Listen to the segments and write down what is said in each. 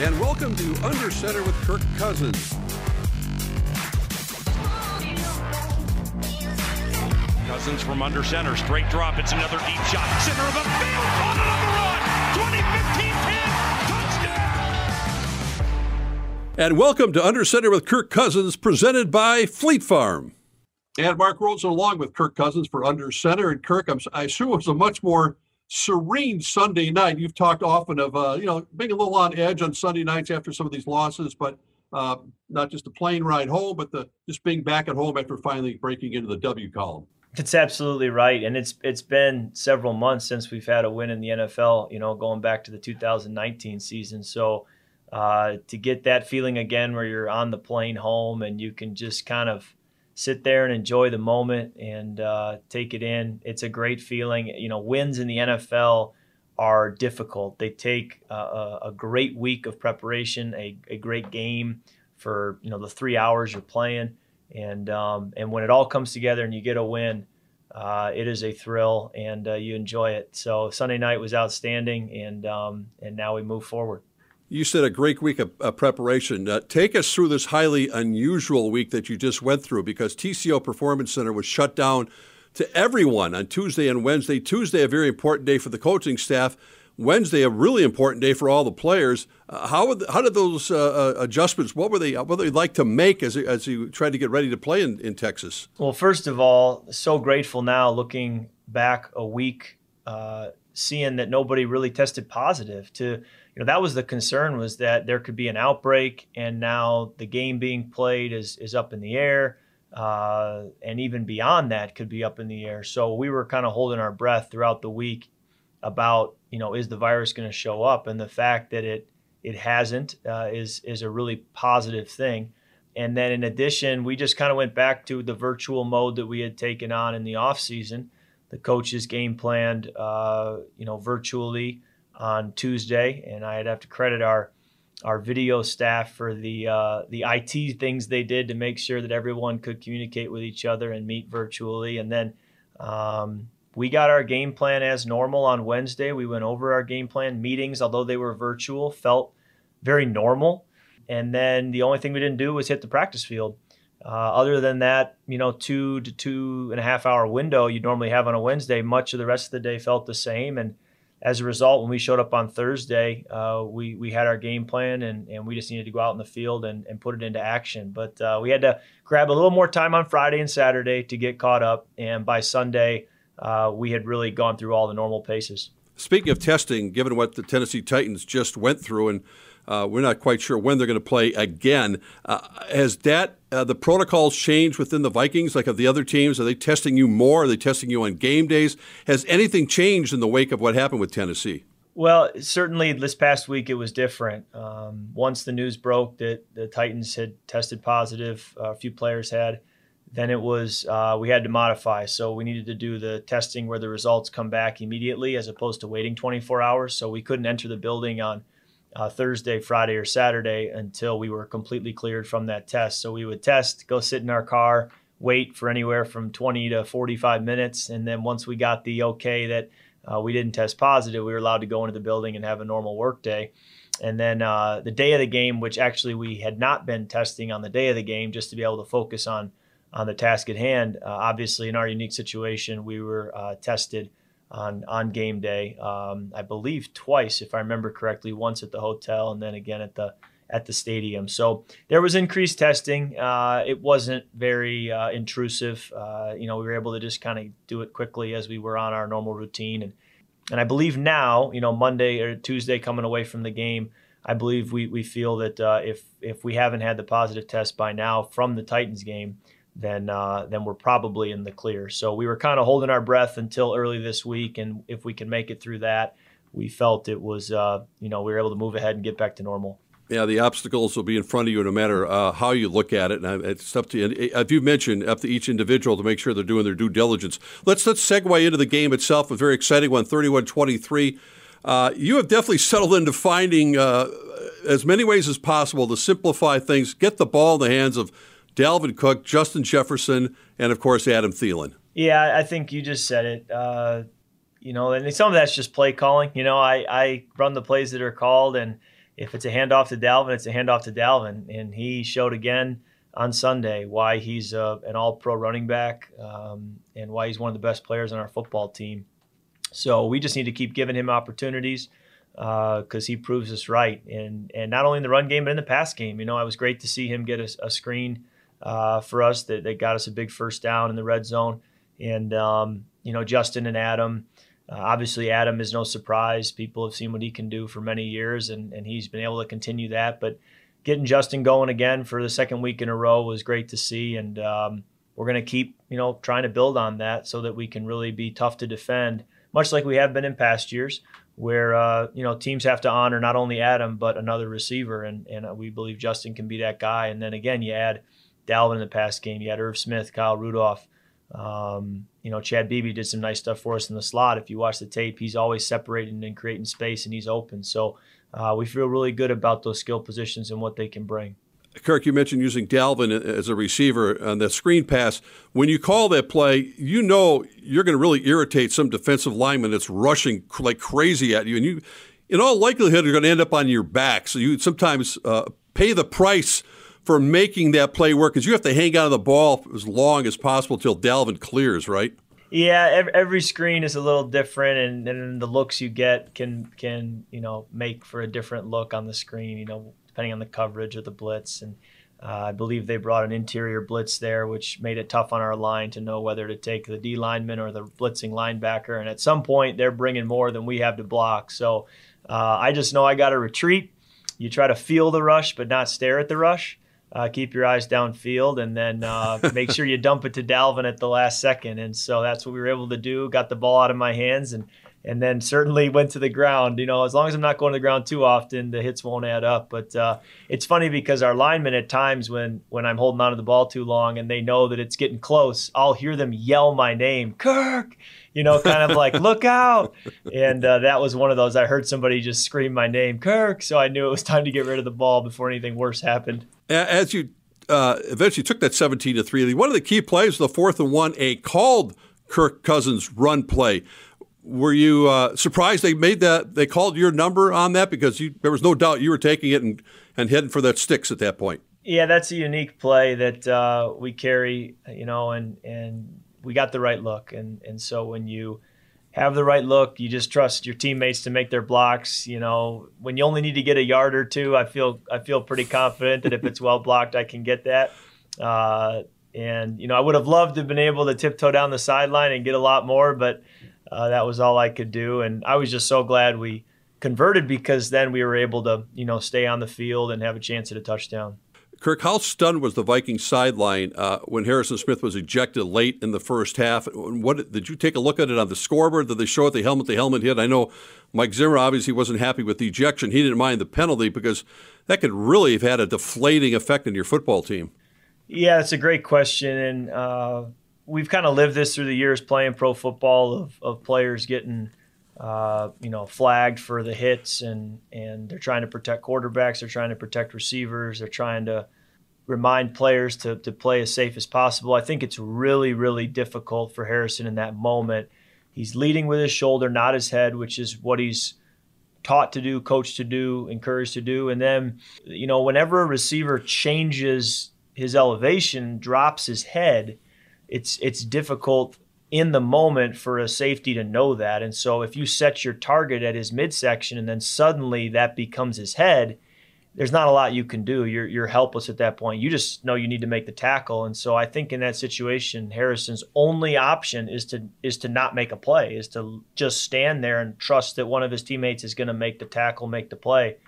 and welcome to Under Center with Kirk Cousins. Cousins from under center, straight drop. It's another deep shot. Center of the field, caught on the run. 20, 15, 10, touchdown. And welcome to Under Center with Kirk Cousins, presented by Fleet Farm. And Mark Rosen along with Kirk Cousins for Under Center. And Kirk, I'm, i assume it was a much more serene Sunday night. You've talked often of uh, you know being a little on edge on Sunday nights after some of these losses, but uh, not just the plane ride home, but the just being back at home after finally breaking into the W column. It's absolutely right, and it's it's been several months since we've had a win in the NFL. You know, going back to the 2019 season, so. Uh, to get that feeling again where you're on the plane home and you can just kind of sit there and enjoy the moment and uh, take it in. It's a great feeling. You know, wins in the NFL are difficult. They take a, a great week of preparation, a, a, great game for you know the three hours you're playing, and um, and when it all comes together and you get a win, uh, it is a thrill and uh, you enjoy it. So Sunday night was outstanding, and um, and now we move forward. You said a great week of uh, preparation. Uh, take us through this highly unusual week that you just went through because TCO Performance Center was shut down to everyone on Tuesday and Wednesday. Tuesday, a very important day for the coaching staff. Wednesday, a really important day for all the players. Uh, how, how did those uh, uh, adjustments? What were they? What they like to make as as you tried to get ready to play in, in Texas? Well, first of all, so grateful now looking back a week, uh, seeing that nobody really tested positive to you know that was the concern was that there could be an outbreak and now the game being played is is up in the air uh, and even beyond that could be up in the air. So we were kind of holding our breath throughout the week about you know is the virus going to show up? And the fact that it it hasn't uh, is is a really positive thing. And then in addition we just kind of went back to the virtual mode that we had taken on in the off season. The coaches game planned uh, you know virtually on Tuesday, and I'd have to credit our our video staff for the uh, the IT things they did to make sure that everyone could communicate with each other and meet virtually. And then um, we got our game plan as normal on Wednesday. We went over our game plan meetings, although they were virtual, felt very normal. And then the only thing we didn't do was hit the practice field. Uh, other than that, you know, two to two and a half hour window you normally have on a Wednesday, much of the rest of the day felt the same. And as a result, when we showed up on Thursday, uh, we we had our game plan and, and we just needed to go out in the field and, and put it into action. But uh, we had to grab a little more time on Friday and Saturday to get caught up, and by Sunday, uh, we had really gone through all the normal paces. Speaking of testing, given what the Tennessee Titans just went through and uh, we're not quite sure when they're going to play again. Uh, has that uh, the protocols changed within the Vikings, like of the other teams? Are they testing you more? Are they testing you on game days? Has anything changed in the wake of what happened with Tennessee? Well, certainly this past week it was different. Um, once the news broke that the Titans had tested positive, uh, a few players had, then it was uh, we had to modify. So we needed to do the testing where the results come back immediately as opposed to waiting 24 hours. So we couldn't enter the building on uh, Thursday, Friday, or Saturday until we were completely cleared from that test. So we would test, go sit in our car, wait for anywhere from 20 to 45 minutes, and then once we got the okay that uh, we didn't test positive, we were allowed to go into the building and have a normal work day. And then uh, the day of the game, which actually we had not been testing on the day of the game, just to be able to focus on on the task at hand. Uh, obviously, in our unique situation, we were uh, tested on on game day. Um, I believe twice, if I remember correctly, once at the hotel and then again at the at the stadium. So there was increased testing. Uh, it wasn't very uh, intrusive. Uh, you know, we were able to just kind of do it quickly as we were on our normal routine. And and I believe now, you know, Monday or Tuesday coming away from the game, I believe we we feel that uh, if if we haven't had the positive test by now from the Titans game then uh, then we're probably in the clear. So we were kind of holding our breath until early this week, and if we can make it through that, we felt it was uh, you know we were able to move ahead and get back to normal. Yeah, the obstacles will be in front of you no matter uh, how you look at it. And it's up to you. as you mentioned, up to each individual to make sure they're doing their due diligence. Let's let's segue into the game itself. A very exciting one, 31-23. Uh, you have definitely settled into finding uh, as many ways as possible to simplify things, get the ball in the hands of Dalvin Cook, Justin Jefferson, and of course Adam Thielen. Yeah, I think you just said it. Uh, you know, and some of that's just play calling. You know, I, I run the plays that are called, and if it's a handoff to Dalvin, it's a handoff to Dalvin, and he showed again on Sunday why he's uh, an All-Pro running back um, and why he's one of the best players on our football team. So we just need to keep giving him opportunities because uh, he proves us right, and and not only in the run game but in the pass game. You know, it was great to see him get a, a screen uh, for us that, that got us a big first down in the red zone, and um, you know Justin and Adam. Uh, obviously, Adam is no surprise. People have seen what he can do for many years, and, and he's been able to continue that. But getting Justin going again for the second week in a row was great to see, and um, we're going to keep you know trying to build on that so that we can really be tough to defend, much like we have been in past years where uh, you know teams have to honor not only Adam but another receiver, and and we believe Justin can be that guy. And then again, you add Dalvin in the past game, you had Irv Smith, Kyle Rudolph. Um, you know, Chad Beebe did some nice stuff for us in the slot. If you watch the tape, he's always separating and creating space, and he's open. So uh, we feel really good about those skill positions and what they can bring. Kirk, you mentioned using Dalvin as a receiver on the screen pass. When you call that play, you know you're going to really irritate some defensive lineman that's rushing like crazy at you, and you, in all likelihood, are going to end up on your back. So you sometimes uh, pay the price for making that play work because you have to hang on to the ball as long as possible till Dalvin clears, right? Yeah, every, every screen is a little different, and, and the looks you get can can you know make for a different look on the screen. You know, depending on the coverage of the blitz. And uh, I believe they brought an interior blitz there, which made it tough on our line to know whether to take the D lineman or the blitzing linebacker. And at some point, they're bringing more than we have to block. So uh, I just know I got to retreat. You try to feel the rush, but not stare at the rush. Uh, keep your eyes downfield and then uh, make sure you dump it to Dalvin at the last second. And so that's what we were able to do. Got the ball out of my hands and and then certainly went to the ground. You know, as long as I'm not going to the ground too often, the hits won't add up. But uh, it's funny because our linemen at times when when I'm holding onto the ball too long and they know that it's getting close, I'll hear them yell my name, Kirk. You know, kind of like look out. And uh, that was one of those. I heard somebody just scream my name, Kirk. So I knew it was time to get rid of the ball before anything worse happened. As you uh, eventually took that 17 to three, one of the key plays, the fourth and one, a called Kirk Cousins run play were you uh, surprised they made that? They called your number on that because you, there was no doubt you were taking it and, and heading for that sticks at that point. Yeah, that's a unique play that uh, we carry, you know, and and we got the right look, and and so when you have the right look, you just trust your teammates to make their blocks. You know, when you only need to get a yard or two, I feel I feel pretty confident that if it's well blocked, I can get that. Uh, and you know, I would have loved to have been able to tiptoe down the sideline and get a lot more, but uh, that was all I could do, and I was just so glad we converted because then we were able to, you know, stay on the field and have a chance at a touchdown. Kirk, how stunned was the Vikings sideline uh, when Harrison Smith was ejected late in the first half? What did you take a look at it on the scoreboard? Did they show it the helmet the helmet hit? I know Mike Zimmer obviously wasn't happy with the ejection. He didn't mind the penalty because that could really have had a deflating effect on your football team. Yeah, it's a great question, and uh, we've kind of lived this through the years playing pro football of, of players getting uh, you know flagged for the hits and and they're trying to protect quarterbacks they're trying to protect receivers they're trying to remind players to, to play as safe as possible. I think it's really really difficult for harrison in that moment. He's leading with his shoulder not his head which is what he's taught to do coached to do encouraged to do. And then you know whenever a receiver changes his elevation drops his head it's it's difficult in the moment for a safety to know that. And so if you set your target at his midsection and then suddenly that becomes his head, there's not a lot you can do. You're you're helpless at that point. You just know you need to make the tackle. And so I think in that situation, Harrison's only option is to is to not make a play, is to just stand there and trust that one of his teammates is going to make the tackle, make the play,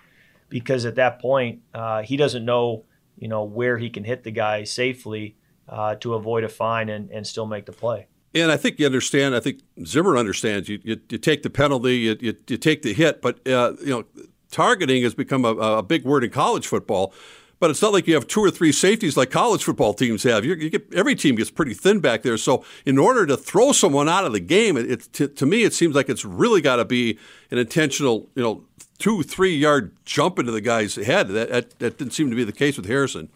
because at that point uh, he doesn't know you know where he can hit the guy safely uh, to avoid a fine and, and still make the play. And I think you understand. I think Zimmer understands. You you, you take the penalty, you, you, you take the hit, but uh, you know targeting has become a, a, big word in college football. But it's not like you have two or three safeties like college football teams have. You, you get, every team gets pretty thin back there. So in order to throw someone out of the game, it, it to, to me it seems like it's really got to be an intentional, you know, two three yard jump into the guy's head. That, that that didn't seem to be the case with Harrison.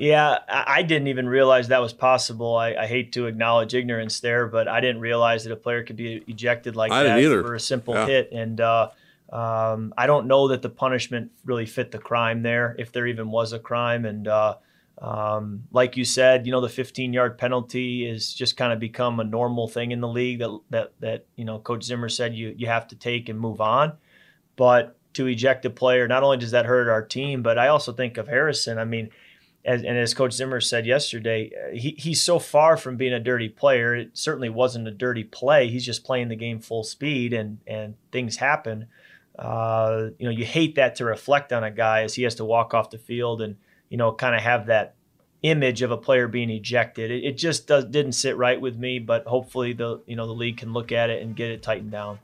Yeah, I didn't even realize that was possible. I, I, hate to acknowledge ignorance there, but I didn't realize that a player could be ejected like I that for a simple yeah. hit. And uh, Um, I don't know that the punishment really fit the crime there, if there even was a crime. And uh, um, like you said, you know, the 15 yard penalty is just kind of become a normal thing in the league that, that, that, you know, Coach Zimmer said you, you have to take and move on. But to eject a player, not only does that hurt our team, but I also think of Harrison. I mean, as, and as Coach Zimmer said yesterday, uh, he, he's so far from being a dirty player. It certainly wasn't a dirty play. He's just playing the game full speed, and and things happen. Uh, you know, you hate that to reflect on a guy as he has to walk off the field and you know kind of have that image of a player being ejected. It, it just does, didn't sit right with me, but hopefully the you know the league can look at it and get it tightened down.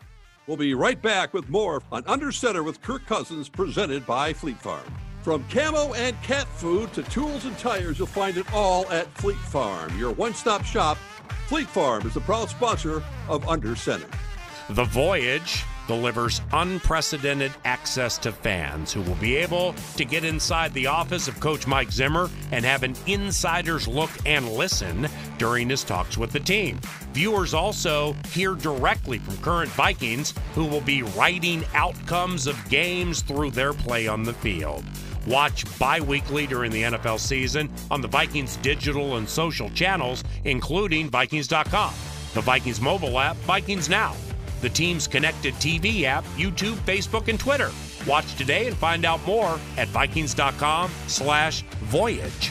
We'll be right back with more on Under Center with Kirk Cousins, presented by Fleet Farm. From camo and cat food to tools and tires, you'll find it all at Fleet Farm, your one stop shop. Fleet Farm is the proud sponsor of Under Center. The Voyage delivers unprecedented access to fans who will be able to get inside the office of Coach Mike Zimmer and have an insider's look and listen during his talks with the team. Viewers also hear directly from current Vikings who will be writing outcomes of games through their play on the field. Watch bi weekly during the NFL season on the Vikings digital and social channels, including Vikings.com, the Vikings mobile app, Vikings Now the team's connected TV app, YouTube, Facebook, and Twitter. Watch today and find out more at Vikings.com slash voyage.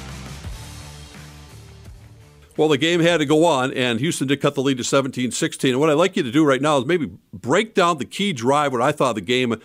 Well, the game had to go on, and Houston did cut the lead to 17 16. And what I'd like you to do right now is maybe break down the key drive, what I thought of the game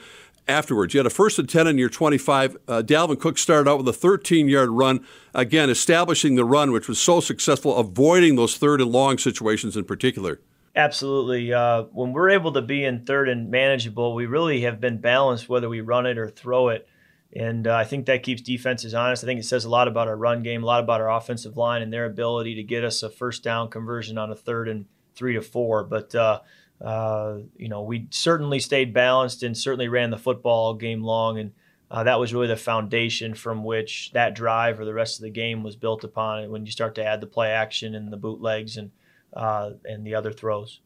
afterwards. You had a first and 10 in your 25. Uh, Dalvin Cook started out with a 13 yard run, again, establishing the run, which was so successful, avoiding those third and long situations in particular. Absolutely. Uh, when we're able to be in third and manageable, we really have been balanced whether we run it or throw it. And uh, I think that keeps defenses honest. I think it says a lot about our run game, a lot about our offensive line and their ability to get us a first down conversion on a third and three to four. But, uh, uh you know, we certainly stayed balanced and certainly ran the football game long. And uh, that was really the foundation from which that drive or the rest of the game was built upon. When you start to add the play action and the bootlegs and uh, and the other throws.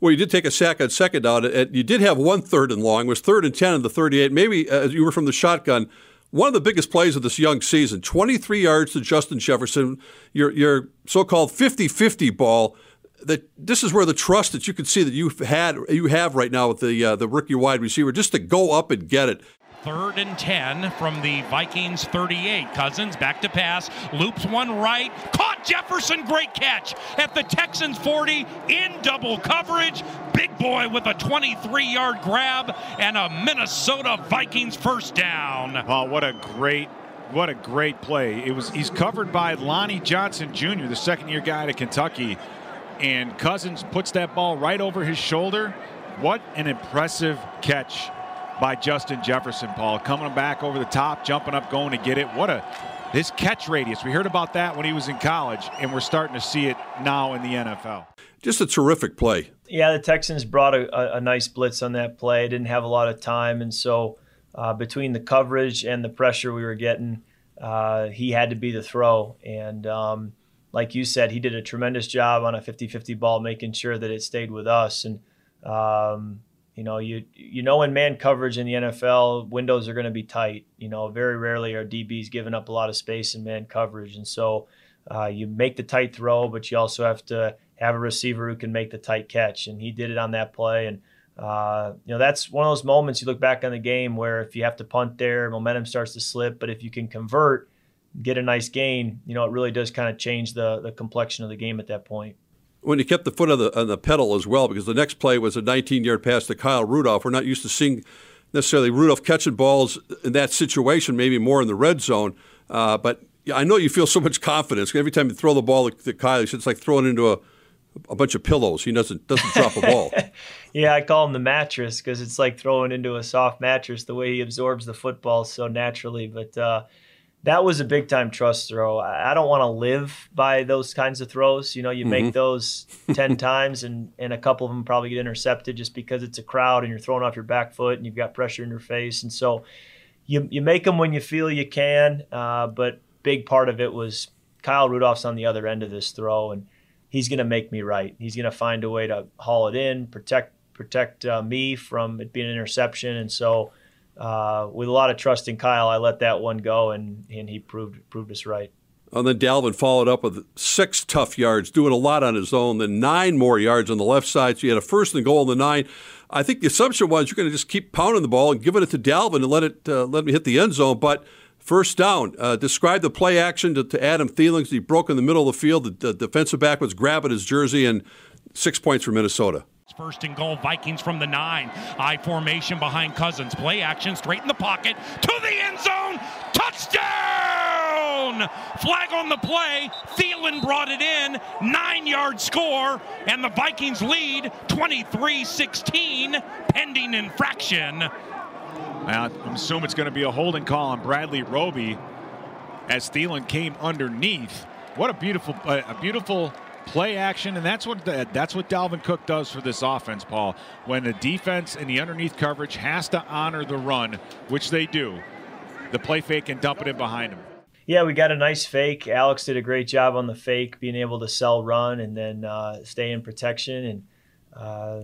Well, you did take a sack on second down. You did have one third and long. It was third and 10 in the 38. Maybe uh, you were from the shotgun. One of the biggest plays of this young season 23 yards to Justin Jefferson, your, your so called 50 50 ball. That this is where the trust that you can see that you've had you have right now with the uh, the rookie wide receiver just to go up and get it. Third and 10 from the Vikings 38. Cousins back to pass, loops one right, caught Jefferson, great catch at the Texans 40 in double coverage. Big boy with a 23 yard grab and a Minnesota Vikings first down. Oh, what a great what a great play. It was he's covered by Lonnie Johnson Jr., the second year guy to Kentucky. And Cousins puts that ball right over his shoulder. What an impressive catch by Justin Jefferson, Paul. Coming back over the top, jumping up, going to get it. What a his catch radius. We heard about that when he was in college, and we're starting to see it now in the NFL. Just a terrific play. Yeah, the Texans brought a, a, a nice blitz on that play. Didn't have a lot of time, and so uh, between the coverage and the pressure we were getting, uh, he had to be the throw. And um, like you said, he did a tremendous job on a 50-50 ball, making sure that it stayed with us. And um, you know, you you know in man coverage in the NFL, windows are going to be tight. You know, very rarely are DBs giving up a lot of space in man coverage, and so uh, you make the tight throw, but you also have to have a receiver who can make the tight catch, and he did it on that play. And uh, you know, that's one of those moments you look back on the game where if you have to punt there, momentum starts to slip, but if you can convert, get a nice gain, you know, it really does kind of change the the complexion of the game at that point when he kept the foot on the, on the pedal as well, because the next play was a 19 yard pass to Kyle Rudolph. We're not used to seeing necessarily Rudolph catching balls in that situation, maybe more in the red zone. Uh, but I know you feel so much confidence. Every time you throw the ball to Kyle, it's like throwing into a, a bunch of pillows. He doesn't doesn't drop a ball. yeah, I call him the mattress because it's like throwing into a soft mattress. The way he absorbs the football so naturally, but. Uh, that was a big time trust throw. I don't want to live by those kinds of throws. You know, you mm-hmm. make those 10 times and, and a couple of them probably get intercepted just because it's a crowd and you're throwing off your back foot and you've got pressure in your face. And so you, you make them when you feel you can. Uh, but big part of it was Kyle Rudolph's on the other end of this throw and he's going to make me right. He's going to find a way to haul it in, protect protect uh, me from it being an interception. And so, uh, with a lot of trust in Kyle, I let that one go, and, and he proved proved us right. And then Dalvin followed up with six tough yards, doing a lot on his own, then nine more yards on the left side. So you had a first and goal on the nine. I think the assumption was you're going to just keep pounding the ball and giving it to Dalvin and let it uh, let me hit the end zone. But first down, uh, describe the play action to, to Adam Thielen. He broke in the middle of the field. The, the defensive back was grabbing his jersey, and six points for Minnesota. First and goal, Vikings from the nine. I formation behind Cousins. Play action straight in the pocket to the end zone. Touchdown! Flag on the play. Thielen brought it in. Nine yard score. And the Vikings lead 23 16, pending infraction. I assume it's going to be a holding call on Bradley Roby as Thielen came underneath. What a beautiful, uh, a beautiful play action, and that's what the, that's what Dalvin Cook does for this offense, Paul. When the defense and the underneath coverage has to honor the run, which they do, the play fake and dump it in behind him. Yeah, we got a nice fake. Alex did a great job on the fake, being able to sell run and then uh, stay in protection. And uh,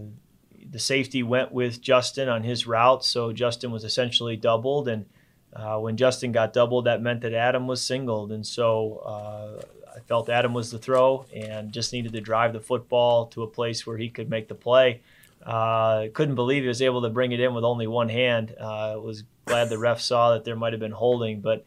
the safety went with Justin on his route, so Justin was essentially doubled. And uh, when Justin got doubled, that meant that Adam was singled. And so uh, I felt Adam was the throw and just needed to drive the football to a place where he could make the play. Uh, couldn't believe he was able to bring it in with only one hand. Uh, was glad the ref saw that there might have been holding, but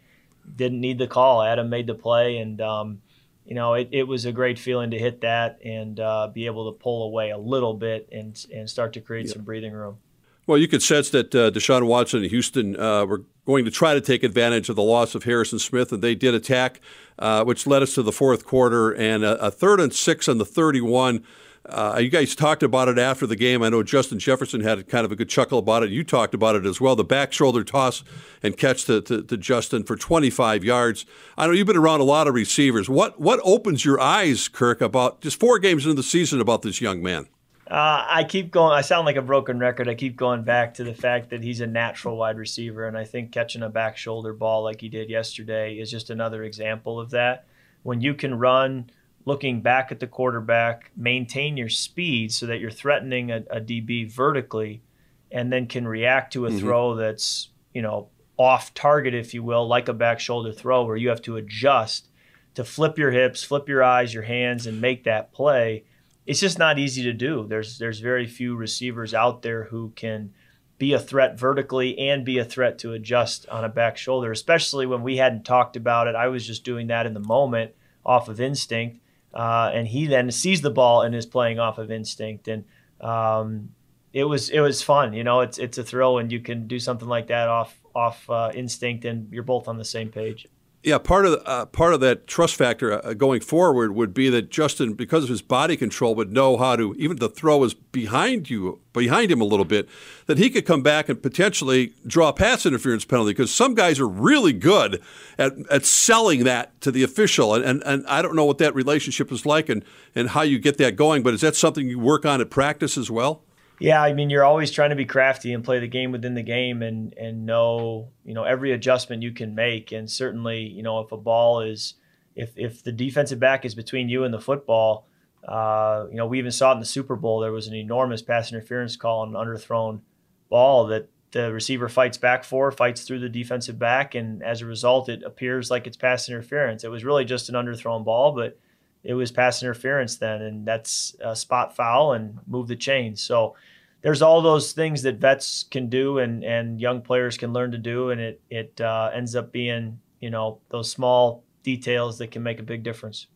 didn't need the call. Adam made the play, and um, you know it, it, was a great feeling to hit that and uh, be able to pull away a little bit and and start to create yeah. some breathing room. Well, you could sense that uh, Deshaun Watson and Houston uh, were going to try to take advantage of the loss of Harrison Smith, and they did attack, uh, which led us to the fourth quarter and a, a third and six on the 31. Uh, you guys talked about it after the game. I know Justin Jefferson had kind of a good chuckle about it. You talked about it as well. The back shoulder toss and catch to, to, to, Justin for 25 yards. I know you've been around a lot of receivers. What what opens your eyes, Kirk, about just four games into the season about this young man? Uh, I keep going. I sound like a broken record. I keep going back to the fact that he's a natural wide receiver, and I think catching a back shoulder ball like he did yesterday is just another example of that. When you can run looking back at the quarterback, maintain your speed so that you're threatening a, a DB vertically, and then can react to a mm-hmm. throw that's you know off target, if you will, like a back shoulder throw, where you have to adjust to flip your hips, flip your eyes, your hands, and make that play it's just not easy to do. There's there's very few receivers out there who can be a threat vertically and be a threat to adjust on a back shoulder, especially when we hadn't talked about it. I was just doing that in the moment off of instinct, uh, and he then sees the ball and is playing off of instinct, and um, it was it was fun. You know, it's it's a thrill when you can do something like that off off uh, instinct, and you're both on the same page. Yeah, part of uh, part of that trust factor uh, going forward would be that Justin, because of his body control, would know how to even the throw is behind you, behind him a little bit, that he could come back and potentially draw a pass interference penalty. Because some guys are really good at, at selling that to the official, and, and and I don't know what that relationship is like and and how you get that going. But is that something you work on at practice as well? Yeah, I mean, you're always trying to be crafty and play the game within the game, and and know you know every adjustment you can make. And certainly, you know, if a ball is if if the defensive back is between you and the football, uh, you know, we even saw it in the Super Bowl. There was an enormous pass interference call on an underthrown ball that the receiver fights back for, fights through the defensive back, and as a result, it appears like it's pass interference. It was really just an underthrown ball, but it was pass interference then, and that's a spot foul and move the chains. So there's all those things that vets can do and, and young players can learn to do, and it it uh, ends up being you know those small details that can make a big difference.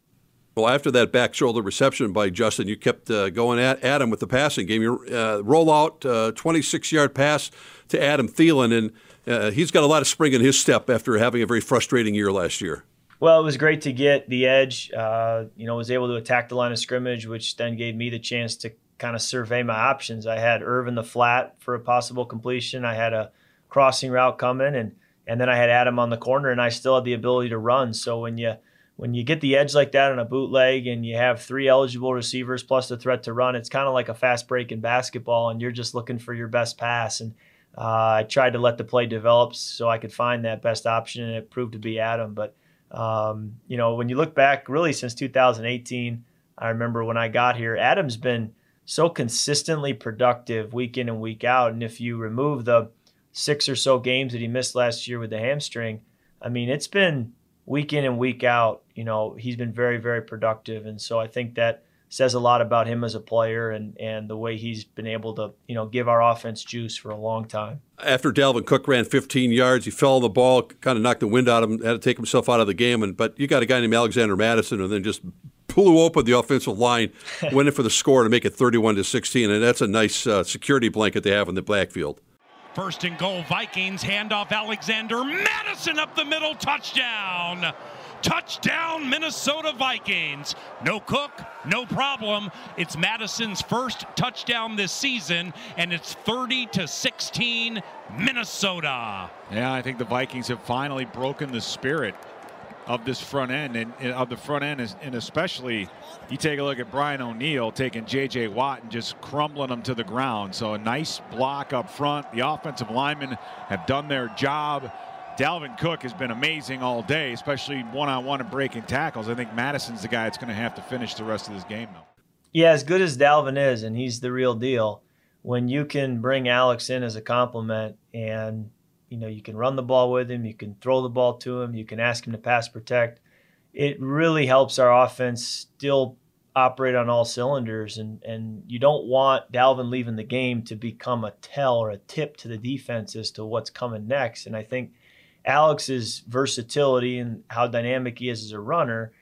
Well, after that back shoulder reception by Justin, you kept uh, going at Adam with the passing game. You uh, roll out, 26 yard pass to Adam Thielen, and uh, he's got a lot of spring in his step after having a very frustrating year last year. Well, it was great to get the edge. Uh, you know, was able to attack the line of scrimmage, which then gave me the chance to kind of survey my options. I had Irv in the flat for a possible completion. I had a crossing route coming, and and then I had Adam on the corner, and I still had the ability to run. So when you when you get the edge like that on a bootleg, and you have three eligible receivers plus the threat to run, it's kind of like a fast break in basketball, and you're just looking for your best pass. And uh, I tried to let the play develop so I could find that best option, and it proved to be Adam. But um, you know, when you look back, really since 2018, I remember when I got here, Adam's been so consistently productive week in and week out. And if you remove the six or so games that he missed last year with the hamstring, I mean, it's been week in and week out. You know, he's been very, very productive. And so I think that says a lot about him as a player and, and the way he's been able to, you know, give our offense juice for a long time. After Dalvin Cook ran 15 yards, he fell on the ball, kind of knocked the wind out of him, had to take himself out of the game. And but you got a guy named Alexander Mattison, and then just blew open the offensive line, went in for the score to make it 31 to 16, and that's a nice uh, security blanket they have in the backfield. First and goal, Vikings handoff Alexander Mattison up the middle, touchdown. Touchdown, Minnesota Vikings. No Cook, no problem. It's Mattison's first touchdown this season, and it's 30 to 16, Minnesota. Yeah, I think the Vikings have finally broken the spirit of this front end and, and of the front end, is, and especially you take a look at Brian O'Neill taking J.J. Watt and just crumbling them to the ground. So a nice block up front. The offensive linemen have done their job. Dalvin Cook has been amazing all day, especially one-on-one and breaking tackles. I think Mattison's the guy that's going to have to finish the rest of this game, though. Yeah, as good as Dalvin is, and he's the real deal. When you can bring Alex in as a compliment and you know, you can run the ball with him, you can throw the ball to him, you can ask him to pass protect. It really helps our offense still operate on all cylinders and and you don't want Dalvin leaving the game to become a tell or a tip to the defense as to what's coming next. And I think Alex's versatility and how dynamic he is as a runner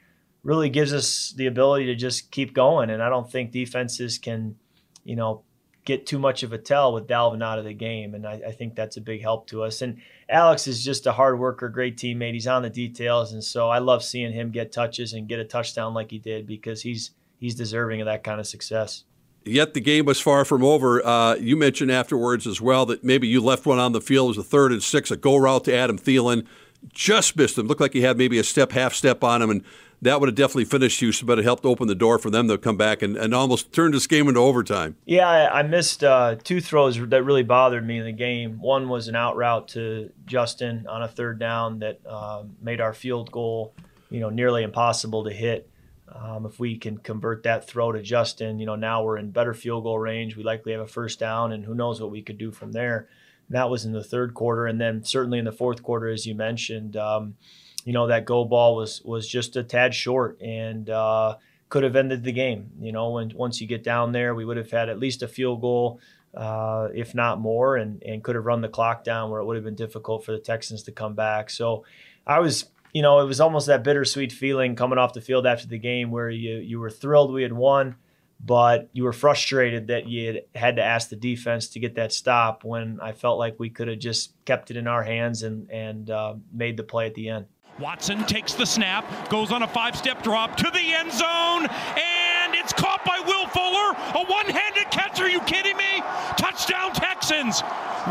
really gives us the ability to just keep going. And I don't think defenses can, you know, get too much of a tell with Dalvin out of the game. And I, I, think that's a big help to us. And Alex is just a hard worker, great teammate. He's on the details. And so I love seeing him get touches and get a touchdown like he did because he's he's deserving of that kind of success. Yet the game was far from over. Uh, you mentioned afterwards as well that maybe you left one on the field. It was a third and six, a go route to Adam Thielen. Just missed him. Looked like he had maybe a step, half step on him, and that would have definitely finished Houston, but it helped open the door for them to come back and, and almost turn this game into overtime. Yeah, I, I missed uh, two throws that really bothered me in the game. One was an out route to Justin on a third down that uh, made our field goal, you know, nearly impossible to hit. Um, if we can convert that throw to Justin, you know, now we're in better field goal range. We likely have a first down, and who knows what we could do from there. And that was in the third quarter, and then certainly in the fourth quarter, as you mentioned. Um, you know that go ball was was just a tad short and uh, could have ended the game. You know, when once you get down there, we would have had at least a field goal, uh, if not more, and and could have run the clock down where it would have been difficult for the Texans to come back. So I was. You know, it was almost that bittersweet feeling coming off the field after the game where you you were thrilled we had won, but you were frustrated that you had, to ask the defense to get that stop when I felt like we could have just kept it in our hands and and uh, made the play at the end. Watson takes the snap, goes on a five step drop to the end zone, and it's caught by Will Fuller. A one handed catch. Are you kidding me? Touchdown, Texans.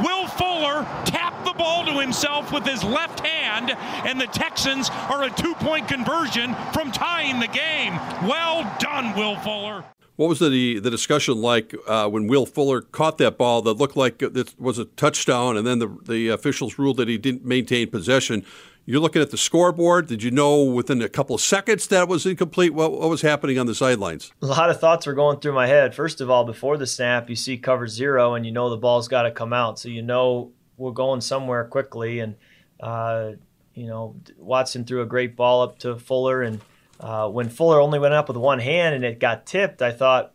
Will Fuller tapped the ball to himself with his left hand, and the Texans are a two point conversion from tying the game. Well done, Will Fuller. What was the the discussion like uh, when Will Fuller caught that ball that looked like it was a touchdown, and then the the officials ruled that he didn't maintain possession? You're looking at the scoreboard. Did you know within a couple of seconds that was incomplete? What, what was happening on the sidelines? A lot of thoughts were going through my head. First of all, before the snap, you see cover zero, and you know the ball's got to come out, so you know we're going somewhere quickly. And uh, you know Watson threw a great ball up to Fuller, and uh, when Fuller only went up with one hand and it got tipped, I thought,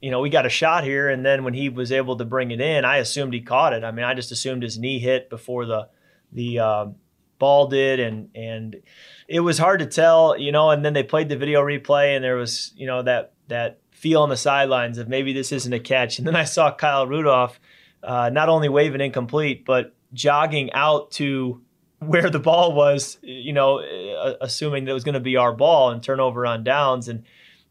you know, we got a shot here. And then when he was able to bring it in, I assumed he caught it. I mean, I just assumed his knee hit before the the uh, ball did, and and it was hard to tell, you know. And then they played the video replay, and there was you know that that feel on the sidelines of maybe this isn't a catch. And then I saw Kyle Rudolph uh, not only waving incomplete, but jogging out to where the ball was, you know, uh, assuming that it was going to be our ball and turnover on downs. And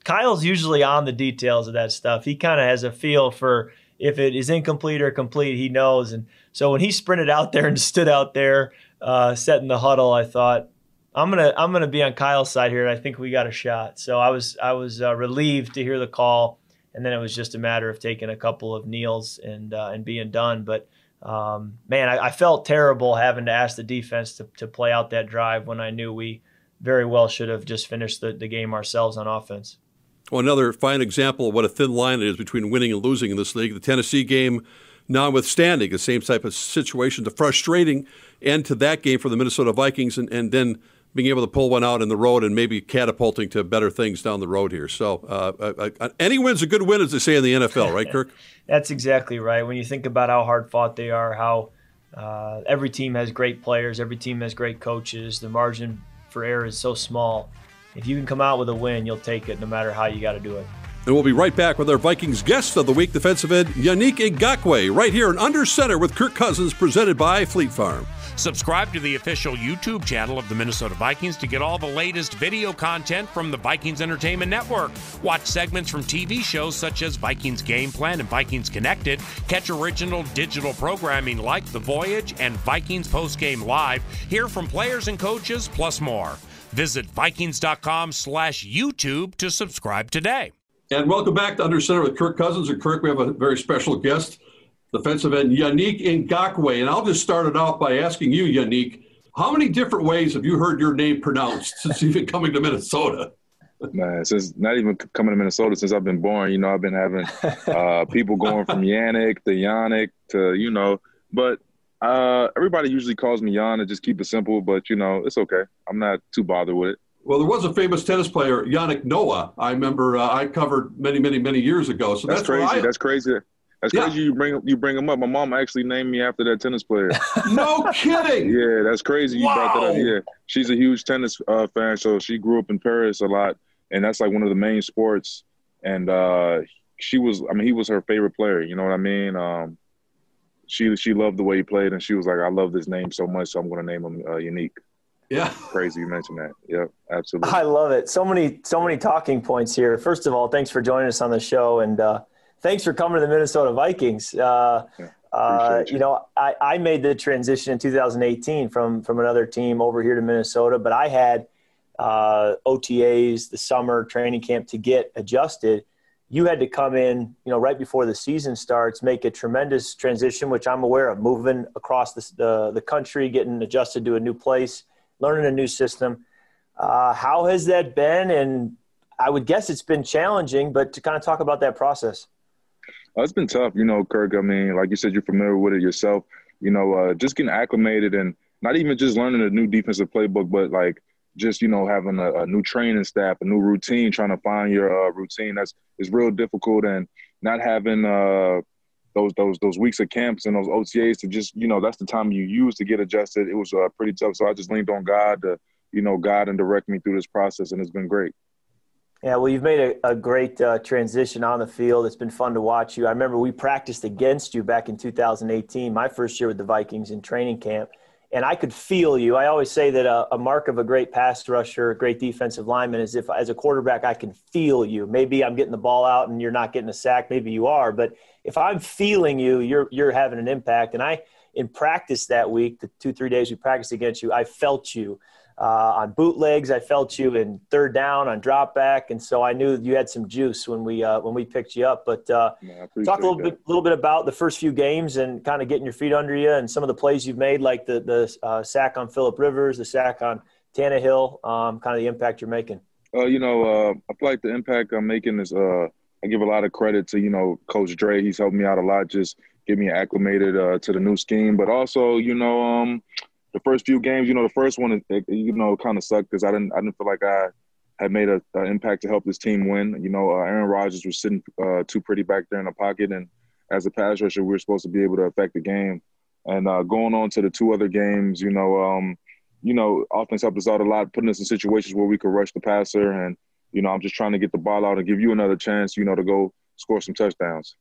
Kyle's usually on the details of that stuff. He kind of has a feel for if it is incomplete or complete, he knows. And so when he sprinted out there and stood out there, uh, setting the huddle, I thought I'm gonna I'm gonna be on Kyle's side here. and I think we got a shot. So I was I was uh, relieved to hear the call, and then it was just a matter of taking a couple of kneels and uh, and being done. But um, man, I, I, felt terrible having to ask the defense to, to play out that drive when I knew we very well should have just finished the, the game ourselves on offense. Well, another fine example of what a thin line it is between winning and losing in this league. The Tennessee game, notwithstanding, the same type of situation, the frustrating end to that game for the Minnesota Vikings, and, and then being able to pull one out in the road and maybe catapulting to better things down the road here. So, uh, uh, uh any win's a good win, as they say in the NFL, right, Kirk? That's exactly right. When you think about how hard fought they are, how uh, every team has great players, every team has great coaches, the margin for error is so small if you can come out with a win, you'll take it no matter how you got to do it. And we'll be right back with our Vikings guest of the week, defensive end Yannick Ngakoue, right here in Under Center with Kirk Cousins, presented by Fleet Farm. Subscribe to the official YouTube channel of the Minnesota Vikings to get all the latest video content from the Vikings Entertainment Network. Watch segments from TV shows such as Vikings Game Plan and Vikings Connected. Catch original digital programming like The Voyage and Vikings Postgame Live. Hear from players and coaches, plus more. Visit Vikings.com slash YouTube to subscribe today. And welcome back to Under Center with Kirk Cousins. And Kirk, we have a very special guest, defensive end Yannick Ngakoue. And I'll just start it off by asking you, Yannick, how many different ways have you heard your name pronounced since been coming to Minnesota? Man, since not even coming to Minnesota, since I've been born, you know, I've been having uh, people going from Yannick to Yannick to, you know, but uh, everybody usually calls me Jan and just keep it simple, but you know, it's okay. I'm not too bothered with it. Well, there was a famous tennis player, Yannick Noah. I remember uh, I covered many, many, many years ago. So that's, that's crazy. I, that's crazy. That's yeah. crazy. You bring you bring him up. My mom actually named me after that tennis player. no kidding. Yeah, that's crazy. You wow. brought that up. Yeah, she's a huge tennis uh, fan, so she grew up in Paris a lot, and that's like one of the main sports. And uh, she was, I mean, he was her favorite player. You know what I mean? Um, she she loved the way he played, and she was like, "I love this name so much, so I'm going to name him uh, Yannick." Yeah, crazy you mentioned that. Yep, absolutely. I love it. So many so many talking points here. First of all, thanks for joining us on the show, and uh, thanks for coming to the Minnesota Vikings. Uh, yeah, uh, you. you. know, I, I made the transition in 2018 from from another team over here to Minnesota, but I had uh, OTAs, the summer training camp to get adjusted you had to come in, you know, right before the season starts, make a tremendous transition, which I'm aware of, moving across the, the, the country, getting adjusted to a new place, learning a new system. Uh, how has that been? And I would guess it's been challenging, but to kind of talk about that process. Uh, it's been tough, you know, Kirk. I mean, like you said, you're familiar with it yourself. You know, uh, just getting acclimated and not even just learning a new defensive playbook, but like just you know having a, a, new training staff, a new routine, trying to find your uh, routine. That's is real difficult, and not having uh, those those those weeks of camps and those OTAs to just you know that's the time you use to get adjusted. It was uh, pretty tough, so I just leaned on God to you know guide and direct me through this process, and it's been great. Yeah, well, you've made a, a great uh, transition on the field. It's been fun to watch you. I remember we practiced against you back in 2018, my first year with the Vikings in training camp and I could feel you. I always say that a, a, mark of a great pass rusher, a great defensive lineman, is if as a quarterback I can feel you. Maybe I'm getting the ball out and you're not getting a sack. Maybe you are, but if I'm feeling you, you're you're having an impact. And I, in practice that week, the two three days we practiced against you, I felt you uh, on bootlegs. I felt you in third down on drop back, and so I knew you had some juice when we uh, when we picked you up. But uh, talk a little bit, little bit about the first few games and kind of getting your feet under you and some of the plays you've made, like the the uh, sack on Philip Rivers, the sack on Tannehill, um, kind of the impact you're making. Uh, you know, uh, I feel like the impact I'm making is I give a lot of credit to you know Coach Dre. He's helped me out a lot, just get me acclimated to the new scheme, but also you know. Um, the first few games, you know, the first one, it, you know, kind of sucked because I didn't, I didn't feel like I had made an impact to help this team win. You know, uh, Aaron Rodgers was sitting uh, too pretty back there in the pocket, and as a pass rusher, we were supposed to be able to affect the game. And uh, going on to the two other games, you know, um, you know, offense helped us out a lot, putting us in situations where we could rush the passer. And you know, I'm just trying to get the ball out and give you another chance, you know, to go score some touchdowns.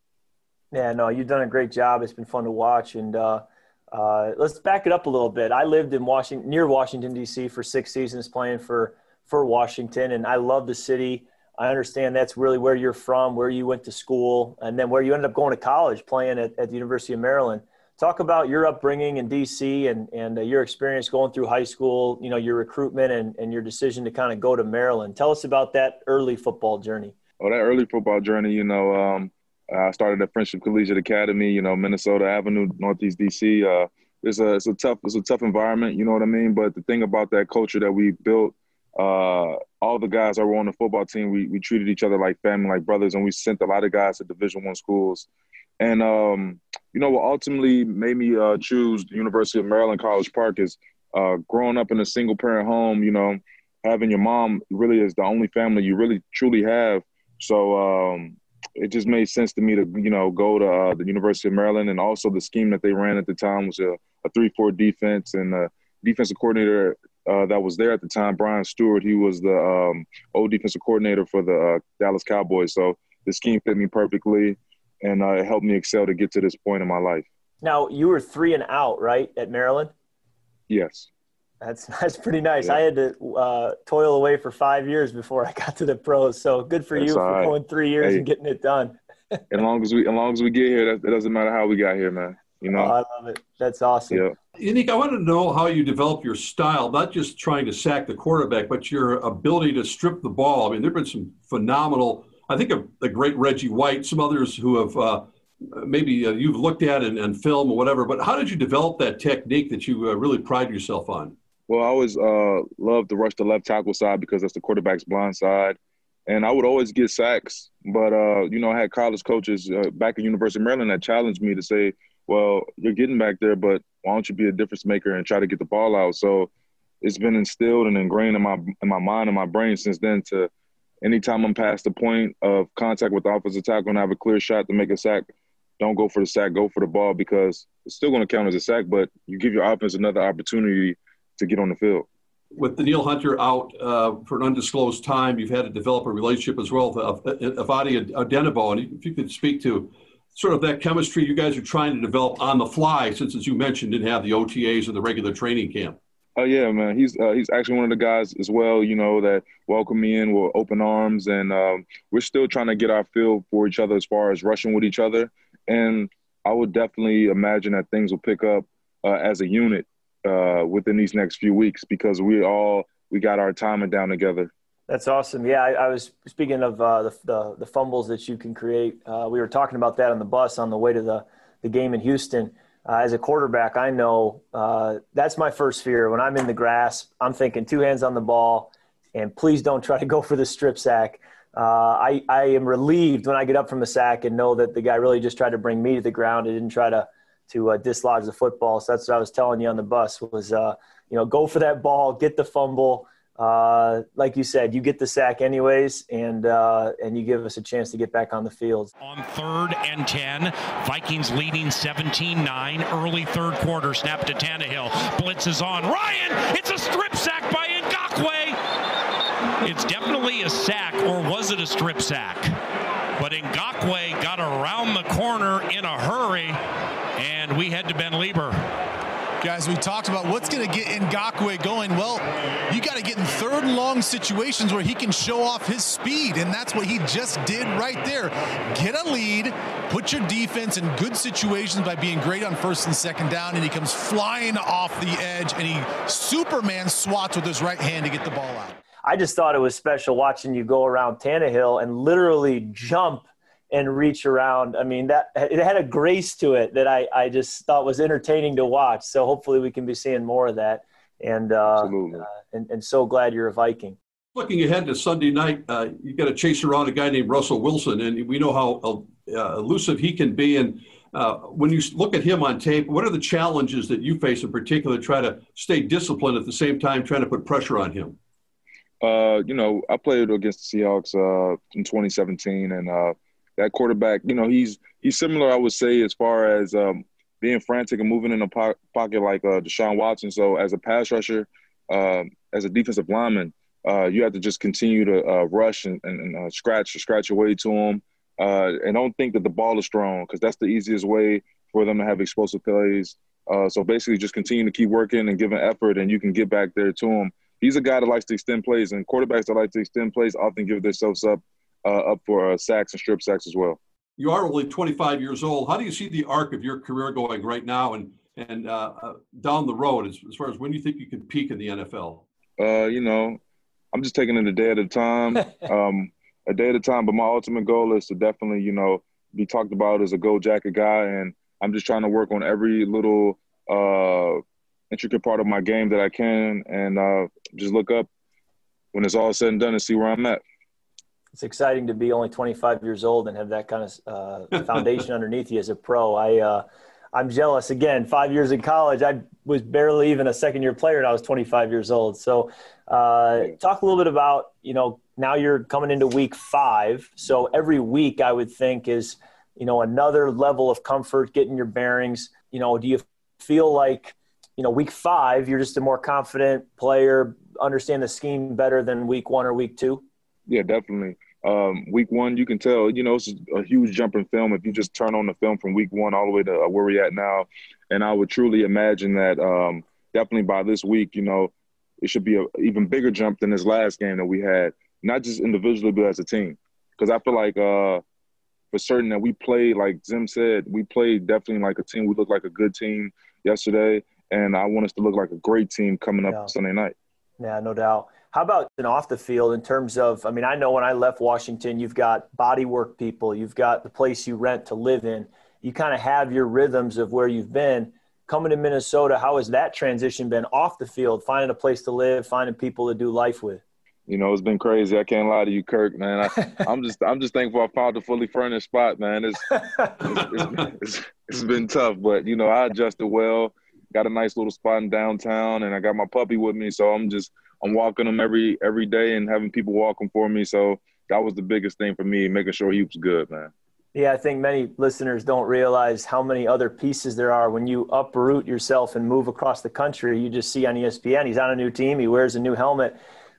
Yeah, no, you've done a great job. It's been fun to watch, and uh, uh, let's back it up a little bit. I lived in Washington, near Washington D.C. for six seasons, playing for for Washington, and I love the city. I understand that's really where you're from, where you went to school, and then where you ended up going to college, playing at, at the University of Maryland. Talk about your upbringing in D.C. and and uh, your experience going through high school. You know, your recruitment and and your decision to kind of go to Maryland. Tell us about that early football journey. Oh, that early football journey. You know, um, I started at Friendship Collegiate Academy, you know, Minnesota Avenue, Northeast DC. Uh, it's a it's a tough it's a tough environment, you know what I mean. But the thing about that culture that we built uh, all the guys that were on the football team, we, we treated each other like family, like brothers, and we sent a lot of guys to Division One schools. And um, you know what ultimately made me uh, choose the University of Maryland College Park is uh, growing up in a single parent home. You know, having your mom really is the only family you really truly have. So um, it just made sense to me to you know go to uh, the University of Maryland, and also the scheme that they ran at the time was a, a three-four defense, and the defensive coordinator uh, that was there at the time, Brian Stewart, he was the um, old defensive coordinator for the uh, Dallas Cowboys. So the scheme fit me perfectly, and uh, it helped me excel to get to this point in my life. Now you were three and out, right, at Maryland? Yes. That's that's pretty nice. Yeah. I had to uh, toil away for five years before I got to the pros. So good for that's you for right. going three years hey, and getting it done. as long as we, as long as we get here, it doesn't matter how we got here, man. You know, oh, I love it. That's awesome. Yeah. Yannick, I want to know how you develop your style, not just trying to sack the quarterback, but your ability to strip the ball. I mean, there have been some phenomenal. I think of the great Reggie White, some others who have uh, maybe uh, you've looked at and, and film or whatever. But how did you develop that technique that you uh, really pride yourself on? Well, I always uh, loved to rush the left tackle side because that's the quarterback's blind side. And I would always get sacks. But, uh, you know, I had college coaches uh, back at University of Maryland that challenged me to say, well, you're getting back there, but why don't you be a difference maker and try to get the ball out? So it's been instilled and ingrained in my in my mind and my brain since then to anytime I'm past the point of contact with the offensive tackle and I have a clear shot to make a sack, don't go for the sack, go for the ball because it's still going to count as a sack, but you give your offense another opportunity to get on the field. With Danielle Hunter out uh, for an undisclosed time, you've had to develop a relationship as well with Ifeadi Odenigbo. And if you could speak to sort of that chemistry you guys are trying to develop on the fly, since, as you mentioned, didn't have the OTAs or the regular training camp. Oh yeah, man. He's uh, he's actually one of the guys as well. You know that welcome me in with open arms, and um, we're still trying to get our feel for each other as far as rushing with each other. And I would definitely imagine that things will pick up uh, as a unit uh, within these next few weeks because we all we got our timing down together. That's awesome. Yeah, I, I was speaking of uh, the, the, the fumbles that you can create. Uh, we were talking about that on the bus on the way to the the game in Houston. Uh, as a quarterback, I know uh, that's my first fear. When I'm in the grass, I'm thinking two hands on the ball, and please don't try to go for the strip sack. Uh, I, I am relieved when I get up from the sack and know that the guy really just tried to bring me to the ground and didn't try to to uh, dislodge the football. So that's what I was telling you on the bus was, uh, you know, go for that ball, get the fumble. Uh, like you said, you get the sack anyways, and uh, and you give us a chance to get back on the field. On third and 10, Vikings leading 17-9, early third quarter, snap to Tannehill. Blitz is on. Ryan, it's a strip sack by Ngakoue. It's definitely a sack, or was it a strip sack? But Ngakoue got around the corner in a hurry and we head to Ben Leber. Guys, we talked about what's going to get Ngakoue going. Well, you got to get in third and long situations where he can show off his speed, and that's what he just did right there. Get a lead, put your defense in good situations by being great on first and second down, and he comes flying off the edge, and he Superman swats with his right hand to get the ball out. I just thought it was special watching you go around Tannehill and literally jump – and reach around. I mean, that it had a grace to it that I, I just thought was entertaining to watch. So hopefully we can be seeing more of that. And uh, uh, and, and so glad you're a Viking. Looking ahead to Sunday night, uh, you got to chase around a guy named Russell Wilson, and we know how uh, elusive he can be. And uh, when you look at him on tape, what are the challenges that you face in particular? Try to stay disciplined at the same time, trying to put pressure on him. Uh, you know, I played against the Seahawks in 2017, and that quarterback, you know, he's he's similar, I would say, as far as um, being frantic and moving in the po- pocket like uh, Deshaun Watson. So as a pass rusher, uh, as a defensive lineman, uh, you have to just continue to uh, rush and, and, and uh, scratch scratch your way to him, uh, and don't think that the ball is thrown because that's the easiest way for them to have explosive plays. so basically, just continue to keep working and giving effort, and you can get back there to him. He's a guy that likes to extend plays, and quarterbacks that like to extend plays often give themselves up uh, up for uh, sacks and strip sacks as well. You are only 25 years old. How do you see the arc of your career going right now and and uh, uh, down the road as, as far as when you think you can peak in the NFL? Uh, you know, I'm just taking it a day at a time, um, a day at a time. But my ultimate goal is to definitely, you know, be talked about as a gold jacket guy, and I'm just trying to work on every little uh, intricate part of my game that I can, and uh, just look up when it's all said and done and see where I'm at. It's exciting to be only 25 years old and have that kind of uh, foundation underneath you as a pro. I uh, I'm jealous. Again, five years in college, I was barely even a second year player, and I was 25 years old. So, uh, talk a little bit about you know now you're coming into week five. So every week, I would think is you know another level of comfort, getting your bearings. You know, do you feel like you know week five you're just a more confident player, understand the scheme better than week one or week two? Yeah, definitely. Um, week one, you can tell, you know, it's a huge jump in film if you just turn on the film from week one all the way to uh, where we're at now. And I would truly imagine that um, definitely by this week, you know, it should be an even bigger jump than this last game that we had, not just individually, but as a team. Because I feel like uh, for certain that we played, like Zim said, we played definitely like a team. We looked like a good team yesterday. And I want us to look like a great team coming up yeah. Sunday night. Yeah, no doubt. How about an off the field in terms of? I mean, I know when I left Washington, you've got body work people, you've got the place you rent to live in. You kind of have your rhythms of where you've been. Coming to Minnesota, how has that transition been off the field? Finding a place to live, finding people to do life with. You know, it's been crazy. I can't lie to you, Kirk, man. I, am just, I'm just thankful I found a fully furnished spot, man. It's, it's, it's, it's been tough, but you know, I adjusted well. Got a nice little spot in downtown, and I got my puppy with me, so I'm just I'm walking him every every day and having people walk him for me. So that was the biggest thing for me, making sure he was good, man. Yeah, I think many listeners don't realize how many other pieces there are when you uproot yourself and move across the country. You just see on ESPN, he's on a new team, he wears a new helmet,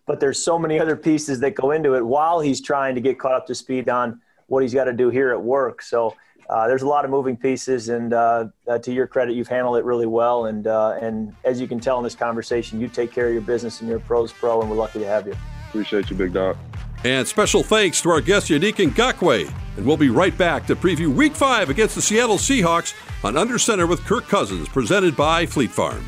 but there's so many other pieces that go into it while he's trying to get caught up to speed on what he's got to do here at work. So uh, there's a lot of moving pieces, and uh, uh, to your credit, you've handled it really well. And uh, and as you can tell in this conversation, you take care of your business, and you're a pros pro, and we're lucky to have you. Appreciate you, big dog. And special thanks to our guest Yannick Ngakoue. And we'll be right back to preview Week Five against the Seattle Seahawks on Under Center with Kirk Cousins, presented by Fleet Farm.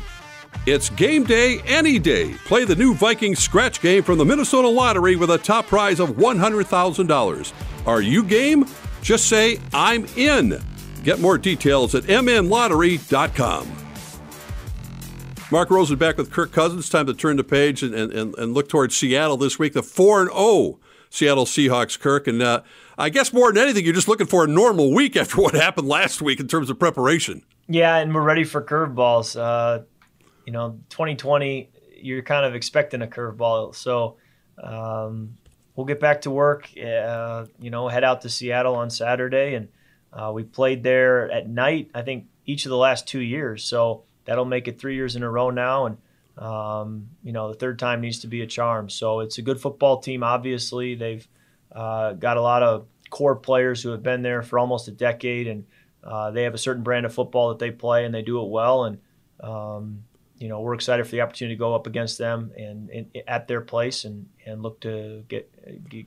It's game day any day. Play the new Vikings scratch game from the Minnesota Lottery with a top prize of $100,000. Are you game? Just say, I'm in. Get more details at mnlottery.com. Mark Rosen back with Kirk Cousins. Time to turn the page and, and, and look towards Seattle this week. The 4 0 Seattle Seahawks, Kirk. And uh, I guess more than anything, you're just looking for a normal week after what happened last week in terms of preparation. Yeah, and we're ready for curveballs. Uh, you know, 2020, you're kind of expecting a curveball. So, um, we'll get back to work. Uh, you know, head out to Seattle on Saturday, and uh, we played there at night. I think each of the last two years, so that'll make it three years in a row now. And um, you know, the third time needs to be a charm. So it's a good football team. Obviously, they've uh, got a lot of core players who have been there for almost a decade, and uh, they have a certain brand of football that they play, and they do it well. And um, you know, we're excited for the opportunity to go up against them and, and at their place and, and look to get, get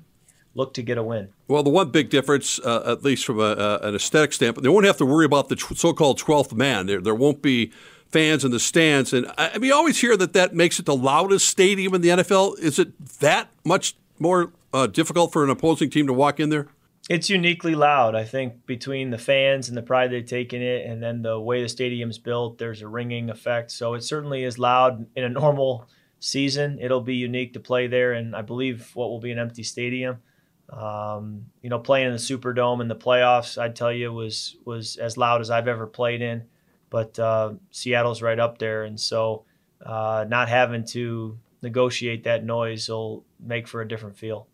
look to get a win. Well, the one big difference, uh, at least from a, an aesthetic standpoint, they won't have to worry about the so-called 12th man. There, there won't be fans in the stands. And I, we always hear that that makes it the loudest stadium in the NFL. Is it that much more uh, difficult for an opposing team to walk in there? It's uniquely loud. I think between the fans and the pride they take in it, and then the way the stadium's built, there's a ringing effect. So it certainly is loud in a normal season. It'll be unique to play there, and I believe what will be an empty stadium. Um, you know, playing in the Superdome in the playoffs, I'd tell you was was as loud as I've ever played in. But uh, Seattle's right up there, and so uh, not having to negotiate that noise will make for a different feel.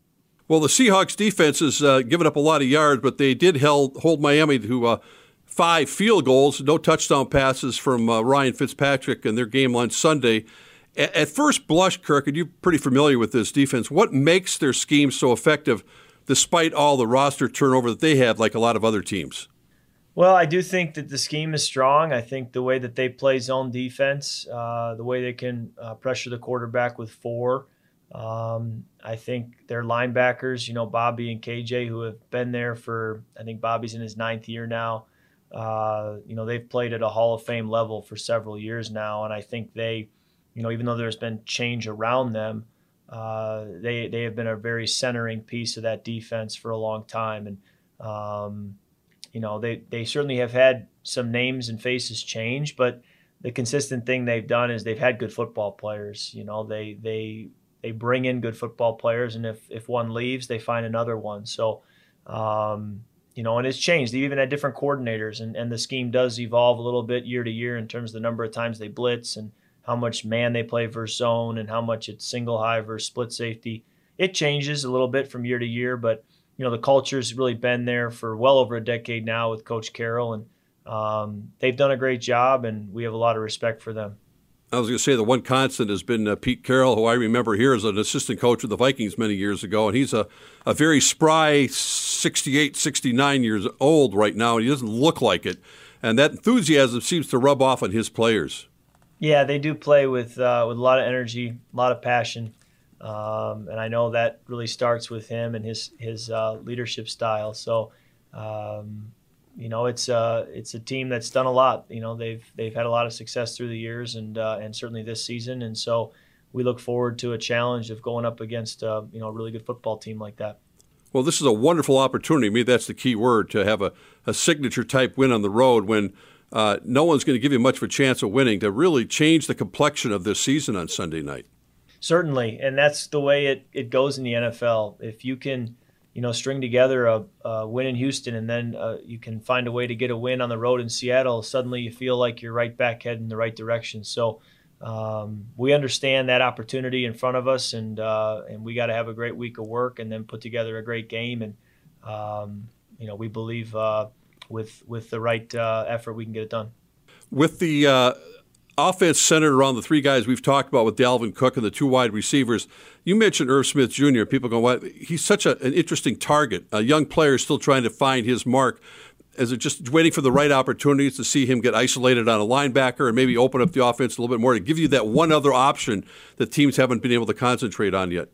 Well, the Seahawks defense has uh, given up a lot of yards, but they did held, hold Miami to uh, five field goals, no touchdown passes from uh, Ryan Fitzpatrick in their game on Sunday. A- at first blush, Kirk, and you're pretty familiar with this defense, what makes their scheme so effective despite all the roster turnover that they have, like a lot of other teams? Well, I do think that the scheme is strong. I think the way that they play zone defense, uh, the way they can uh, pressure the quarterback with four, um, I think their linebackers, you know, Bobby and KJ, who have been there for, I think Bobby's in his ninth year now. Uh, you know, they've played at a Hall of Fame level for several years now, and I think they, you know, even though there's been change around them, uh, they they have been a very centering piece of that defense for a long time, and um, you know, they they certainly have had some names and faces change, but the consistent thing they've done is they've had good football players. You know, they they they bring in good football players, and if if one leaves, they find another one. So, um, you know, and it's changed. They even had different coordinators, and, and the scheme does evolve a little bit year to year in terms of the number of times they blitz and how much man they play versus zone and how much it's single high versus split safety. It changes a little bit from year to year, but you know the culture's really been there for well over a decade now with Coach Carroll, and um, they've done a great job, and we have a lot of respect for them. I was going to say the one constant has been uh, Pete Carroll, who I remember here as an assistant coach of the Vikings many years ago, and he's a, a very spry 68, 69 years old right now, and he doesn't look like it. And that enthusiasm seems to rub off on his players. Yeah, they do play with uh, with a lot of energy, a lot of passion, um, and I know that really starts with him and his his uh, leadership style. So, um, you know, it's uh, it's a team that's done a lot. You know, they've they've had a lot of success through the years, and uh, and certainly this season. And so, we look forward to a challenge of going up against uh, you know a really good football team like that. Well, this is a wonderful opportunity. Mean, that's the key word to have a, a signature type win on the road when uh, no one's going to give you much of a chance of winning to really change the complexion of this season on Sunday night. Certainly, and that's the way it, it goes in the NFL. If you can, you know, string together a, a win in Houston and then uh, you can find a way to get a win on the road in Seattle, suddenly you feel like you're right back heading in the right direction. So um, we understand that opportunity in front of us, and uh, and we got to have a great week of work and then put together a great game. And um, you know, we believe uh, with with the right uh, effort, we can get it done. With the uh, offense centered around the three guys we've talked about with Dalvin Cook and the two wide receivers, you mentioned Irv Smith Jr. People go, well, he's such a, an interesting target. A young player still trying to find his mark. Is it just waiting for the right opportunities to see him get isolated on a linebacker and maybe open up the offense a little bit more to give you that one other option that teams haven't been able to concentrate on yet?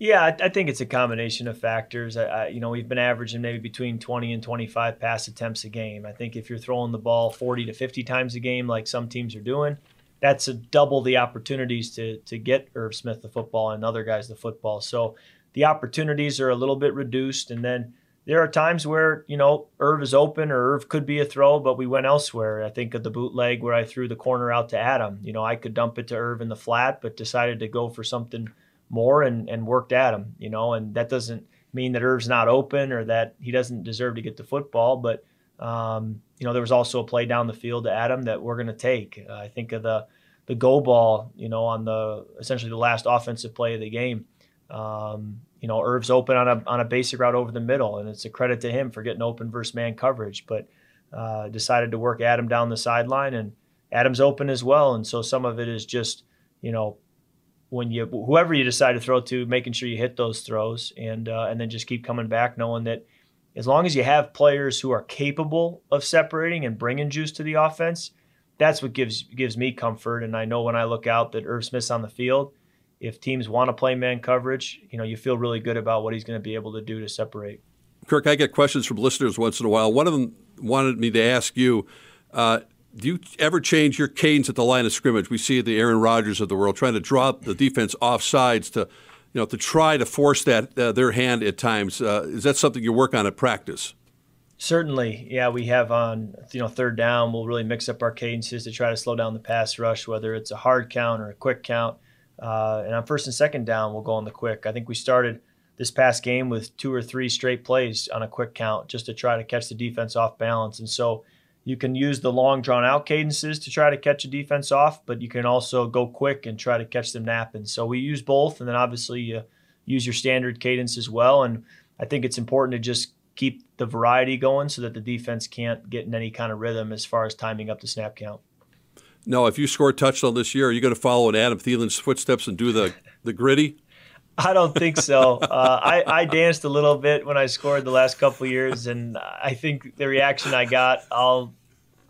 Yeah, I, I think it's a combination of factors. I, I, you know, we've been averaging maybe between 20 and 25 pass attempts a game. I think if you're throwing the ball 40 to 50 times a game, like some teams are doing, that's a double the opportunities to to get Irv Smith the football and other guys the football. So the opportunities are a little bit reduced, and then there are times where you know Irv is open or Irv could be a throw, but we went elsewhere. I think of the bootleg where I threw the corner out to Adam. You know, I could dump it to Irv in the flat, but decided to go for something more and, and worked at him, you know, and that doesn't mean that Irv's not open or that he doesn't deserve to get the football, but um, you know, there was also a play down the field to Adam that we're going to take. Uh, I think of the the go ball, you know, on the essentially the last offensive play of the game. Um, you know, Irv's open on a on a basic route over the middle, and it's a credit to him for getting open versus man coverage. But uh, decided to work Adam down the sideline, and Adam's open as well. And so some of it is just, you know, when you whoever you decide to throw to, making sure you hit those throws, and uh, and then just keep coming back, knowing that as long as you have players who are capable of separating and bringing juice to the offense, that's what gives gives me comfort. And I know when I look out that Irv Smith's on the field, if teams want to play man coverage, you know, you feel really good about what he's going to be able to do to separate. Kirk, I get questions from listeners once in a while. One of them wanted me to ask you. Uh, do you ever change your cadence at the line of scrimmage? We see the Aaron Rodgers of the world trying to drop the defense off sides to, you know, to try to force that uh, their hand at times. Uh, is that something you work on at practice? Certainly, yeah. We have on you know third down, we'll really mix up our cadences to try to slow down the pass rush, whether it's a hard count or a quick count. Uh, and on first and second down, we'll go on the quick. I think we started this past game with two or three straight plays on a quick count just to try to catch the defense off balance. And so you can use the long drawn out cadences to try to catch a defense off, but you can also go quick and try to catch them napping. So we use both, and then obviously you use your standard cadence as well. And I think it's important to just keep the variety going so that the defense can't get in any kind of rhythm as far as timing up the snap count. No, if you score a touchdown this year, are you going to follow in Adam Thielen's footsteps and do the, the Griddy? I don't think so. Uh, I, I danced a little bit when I scored the last couple years, and I think the reaction I got, I'll,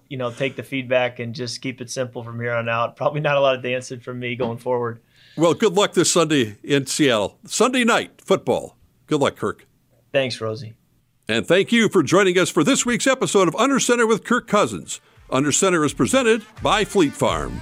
you know, take the feedback and just keep it simple from here on out. Probably not a lot of dancing from me going forward. Well, good luck this Sunday in Seattle. Sunday night football. Good luck, Kirk. Thanks, Rosie. And thank you for joining us for this week's episode of Under Center with Kirk Cousins. Under Center is presented by Fleet Farm.